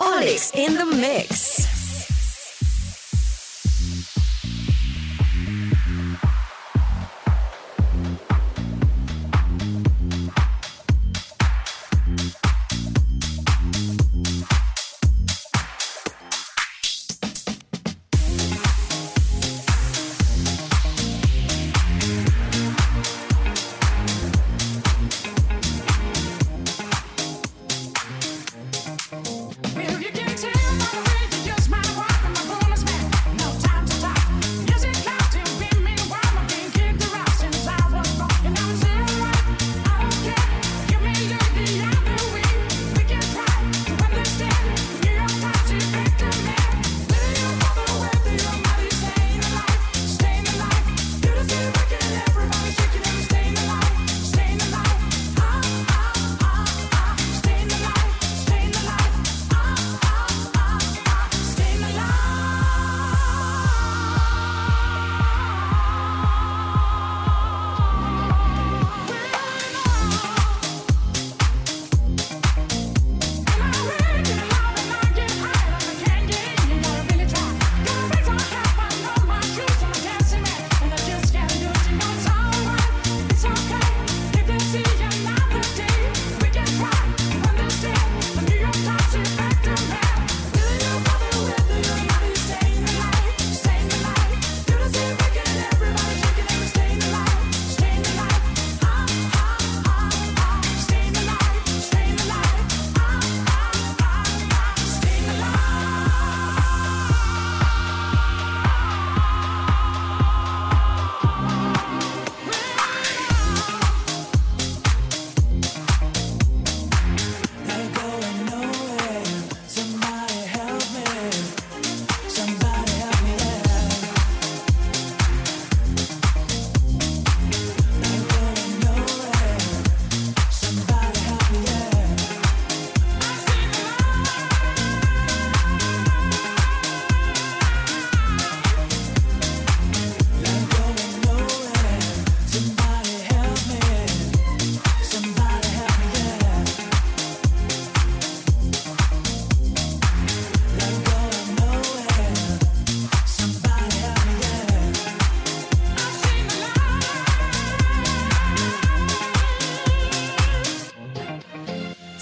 Olix in the mix.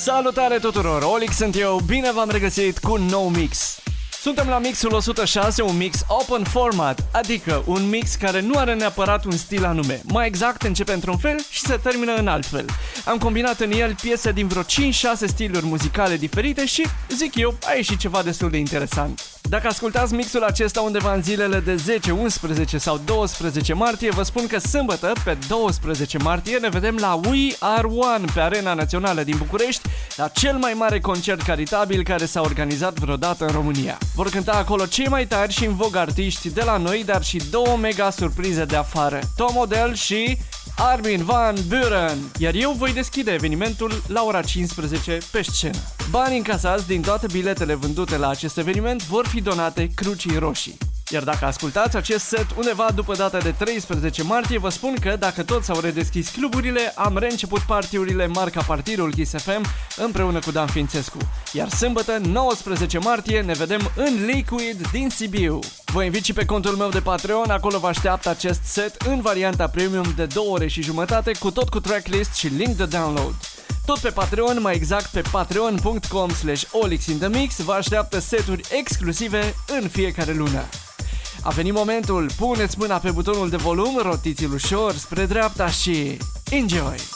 Salutare tuturor! Olix sunt eu, bine v-am regăsit cu un nou mix. Suntem la mixul 106, un mix open format, adică un mix care nu are neapărat un stil anume. Mai exact, începe într-un fel și se termină în alt fel. Am combinat în el piese din vreo 5-6 stiluri muzicale diferite și, zic eu, a ieșit ceva destul de interesant. Dacă ascultați mixul acesta undeva în zilele de 10, 11 sau 12 martie, vă spun că sâmbătă, pe 12 martie, ne vedem la We Are One pe Arena Națională din București, la cel mai mare concert caritabil care s-a organizat vreodată în România. Vor cânta acolo cei mai tari și în vog artiști de la noi, dar și două mega surprize de afară. Tom Odell și Armin Van Buren, iar eu voi deschide evenimentul la ora 15 pe scenă. Banii încasați din toate biletele vândute la acest eveniment vor fi donate Crucii Roșii. Iar dacă ascultați acest set undeva după data de 13 martie, vă spun că dacă tot s-au redeschis cluburile, am reînceput partiurile marca Partirul Kiss FM împreună cu Dan Fințescu. Iar sâmbătă, 19 martie, ne vedem în Liquid din Sibiu. Vă invit și pe contul meu de Patreon, acolo vă așteaptă acest set în varianta premium de 2 ore și jumătate cu tot cu tracklist și link de download. Tot pe Patreon, mai exact pe patreon.com slash olixinthemix, vă așteaptă seturi exclusive în fiecare lună. A venit momentul, puneți mâna pe butonul de volum, rotiți-l ușor spre dreapta și enjoy!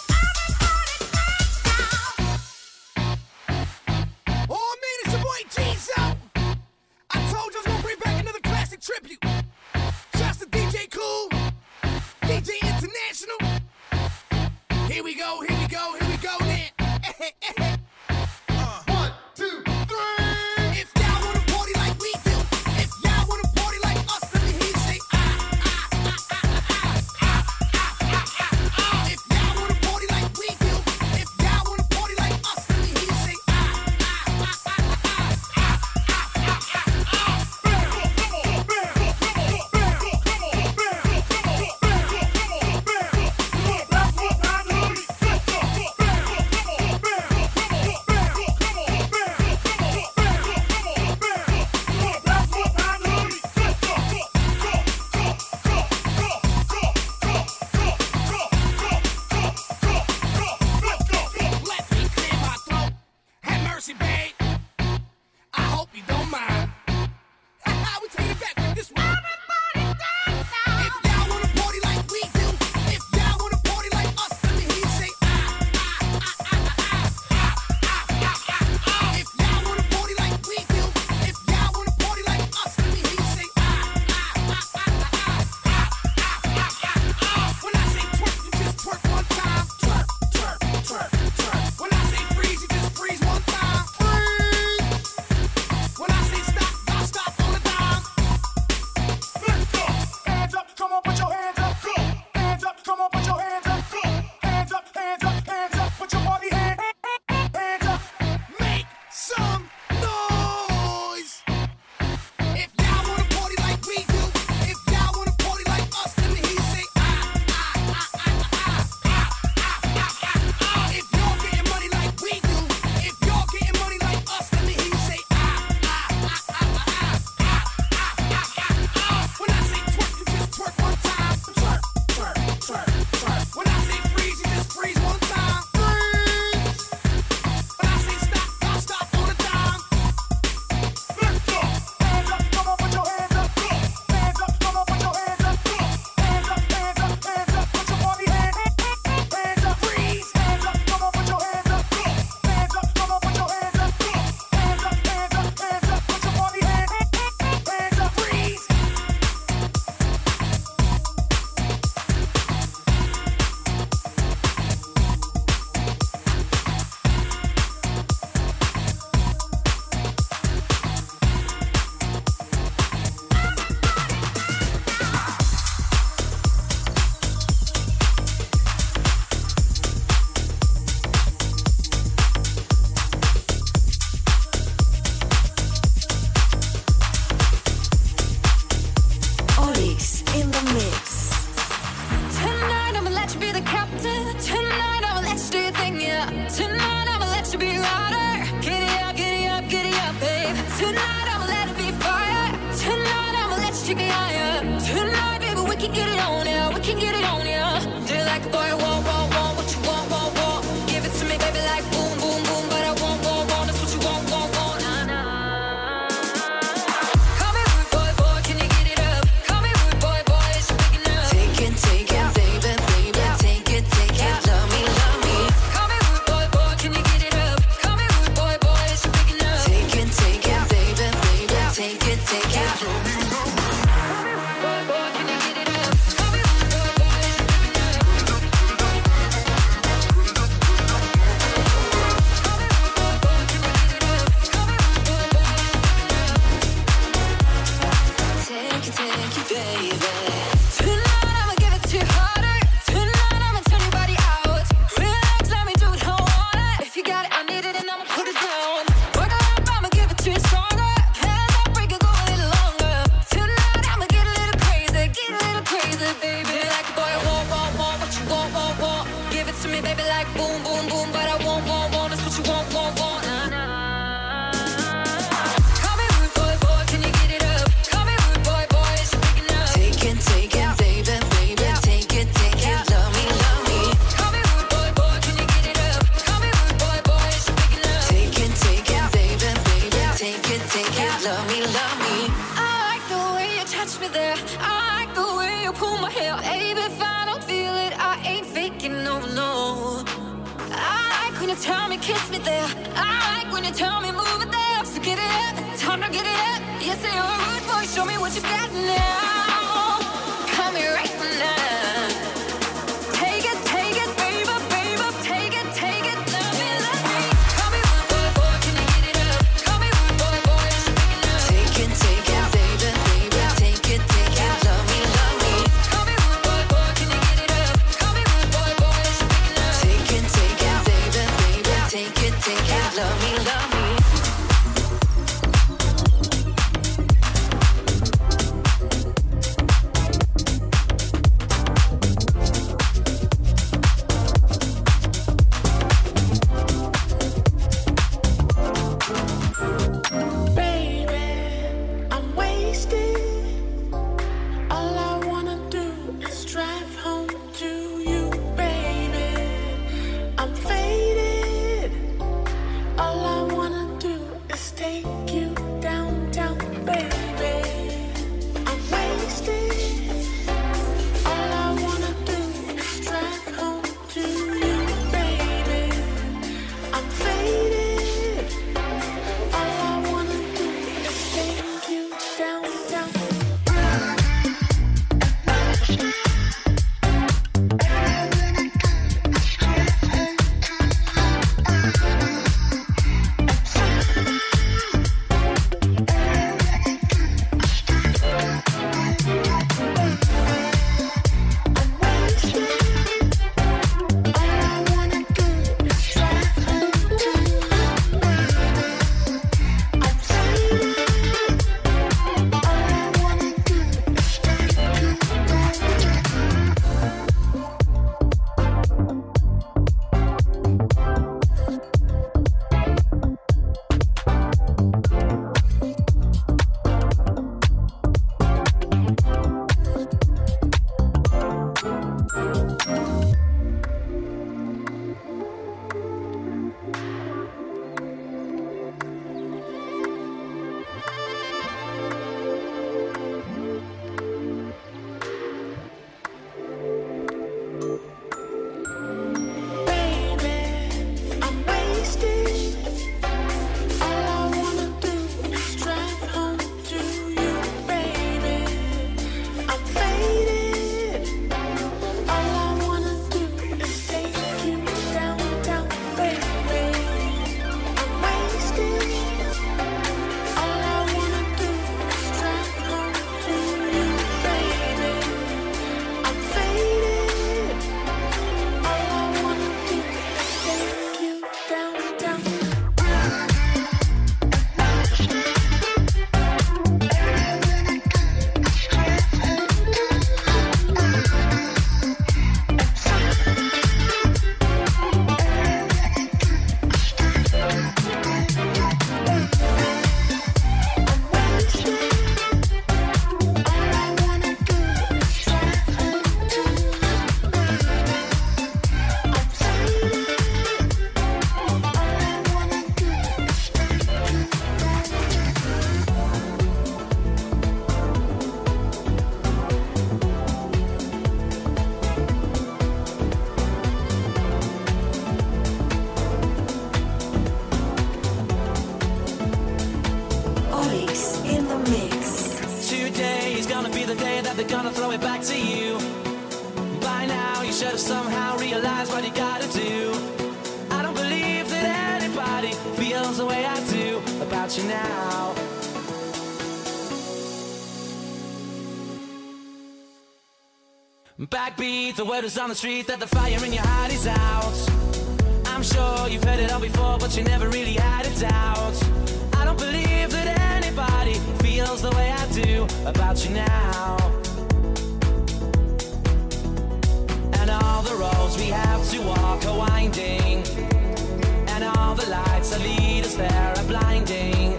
can get it on. Onde pega word is on the street that the fire in your heart is out. I'm sure you've heard it all before, but you never really had a doubt. I don't believe that anybody feels the way I do about you now. And all the roads we have to walk are winding, and all the lights that lead us there are blinding.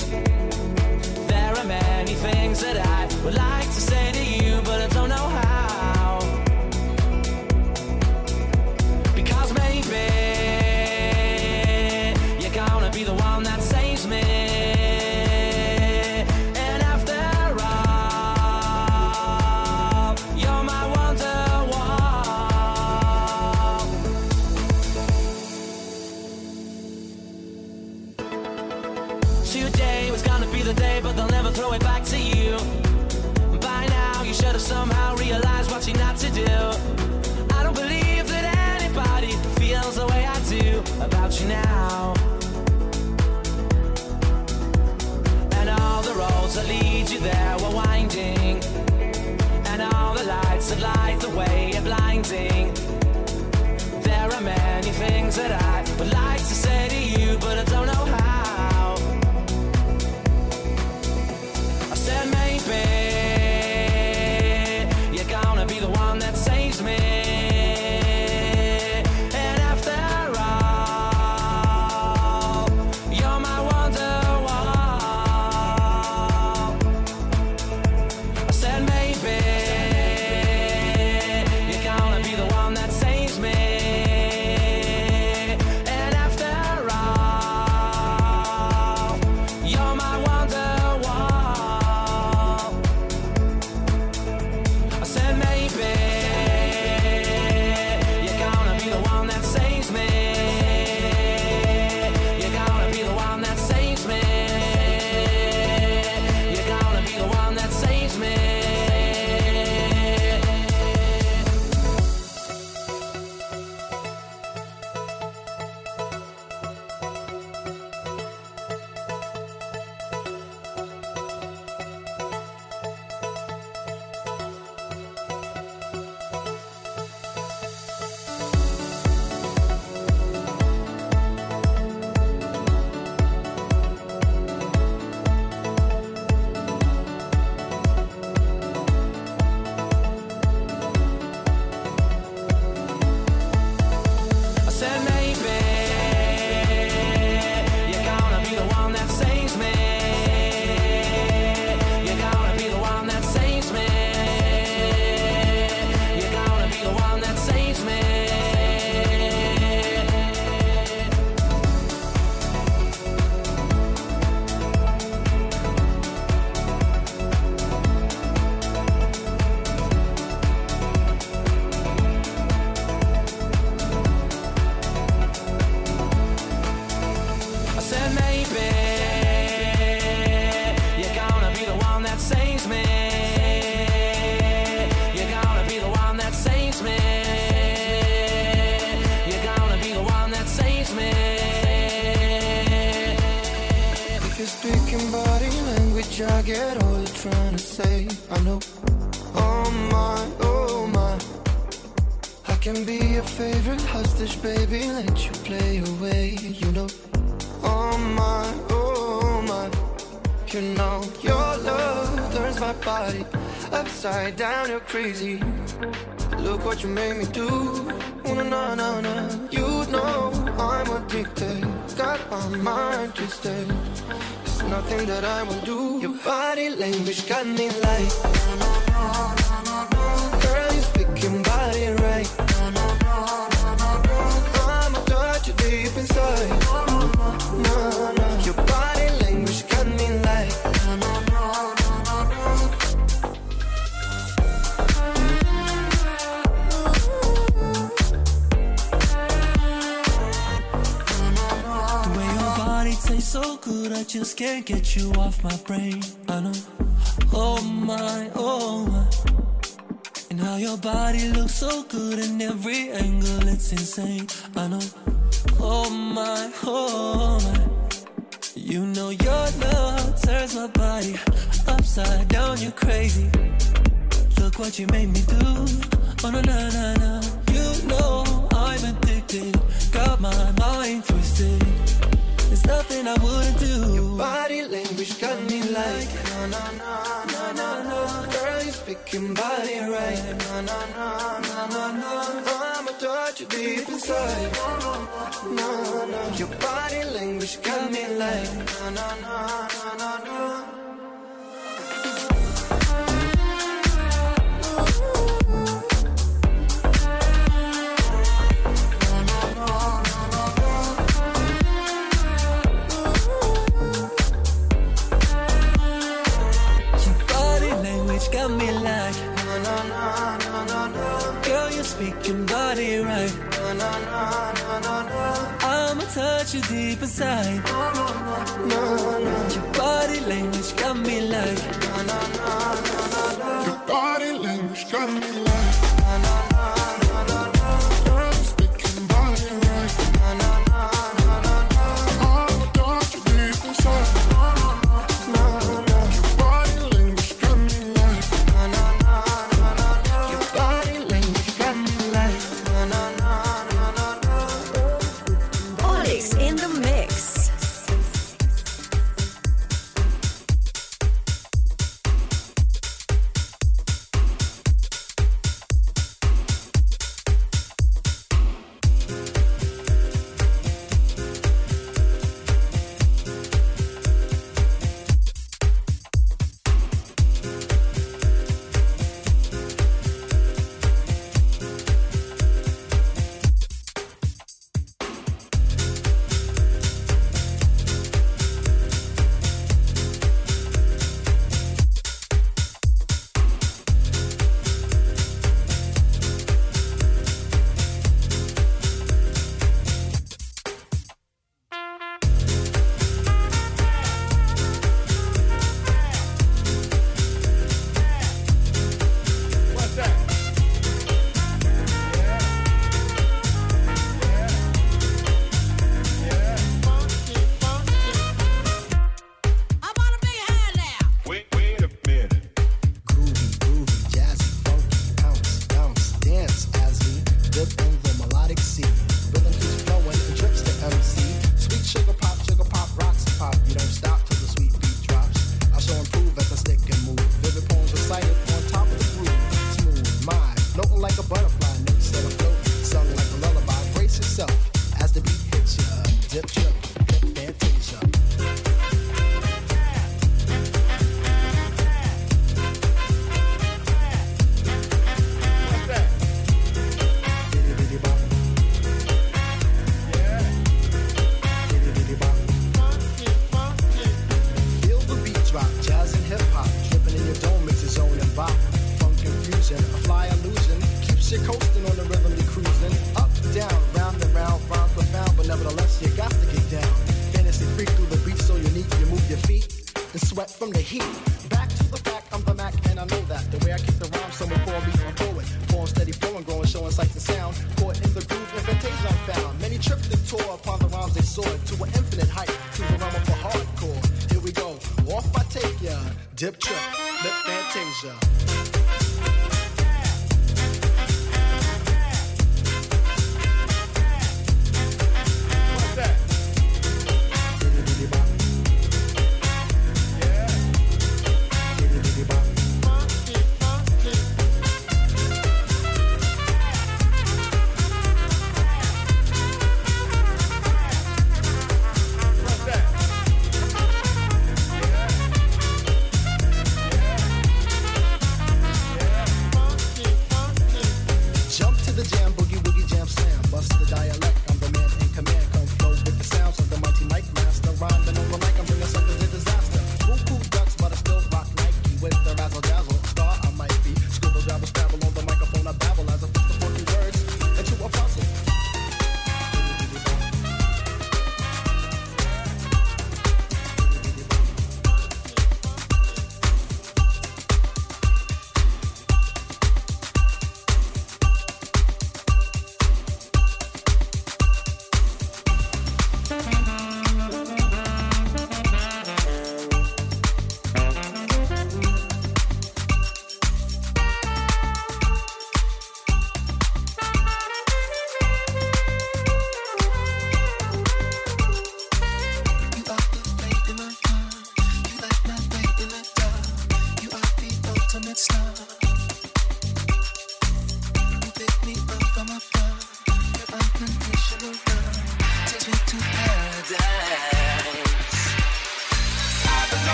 There are many things that I would like to say to you. upside down, you're crazy. Look what you made me do. No, no, no, no. You know I'm addicted. Got my mind twisted. There's nothing that I won't do. Your body language got me like. just can't get you off my brain. I know. Oh my, oh my. And how your body looks so good in every angle, it's insane. I know. Oh my, oh my. You know your love turns my body upside down. You're crazy. Look what you made me do. Oh no no no no. You know I'm addicted. Got my mind twisted. There's nothing I wouldn't do. Your body language got me like na na na na na na. Girl, you speaking body right. Na na na na na na. I'ma touch you deep inside. Na na. Your body language got me like na na na na na na. got me like no no no no no no. Girl, you're speaking body right. No no no no no no. I'ma touch you deep inside. No no no no no. Your body language got me like no no no no no no. Your body language got me like. Keeps you coasting on the rhythm you're cruising. Up, down, round and round, rhymes profound, but nevertheless you got to get down. Fantasy freak through the beat so unique, you move your feet and sweat from the heat.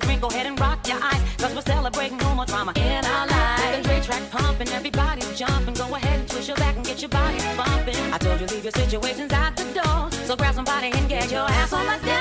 do drink, go ahead and rock your eyes. Cause we're celebrating no more drama in our lives. The Dre track pumping, everybody's jumping. Go ahead and twist your back and get your body bumping. I told you, leave your situations out the door. So grab somebody and get your ass on the dance.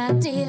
My dear.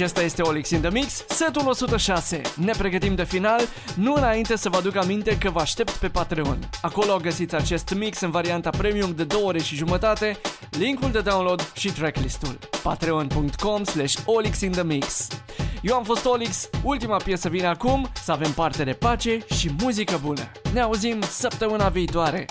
Acesta este Olix in the Mix, setul 106. Ne pregătim de final, nu înainte să vă aduc aminte că vă aștept pe Patreon. Acolo găsiți acest mix în varianta premium de 2 ore și jumătate, linkul de download și tracklistul. patreon.com slash Olix in the Mix. Eu am fost Olix, ultima piesă vine acum, să avem parte de pace și muzică bună. Ne auzim săptămâna viitoare.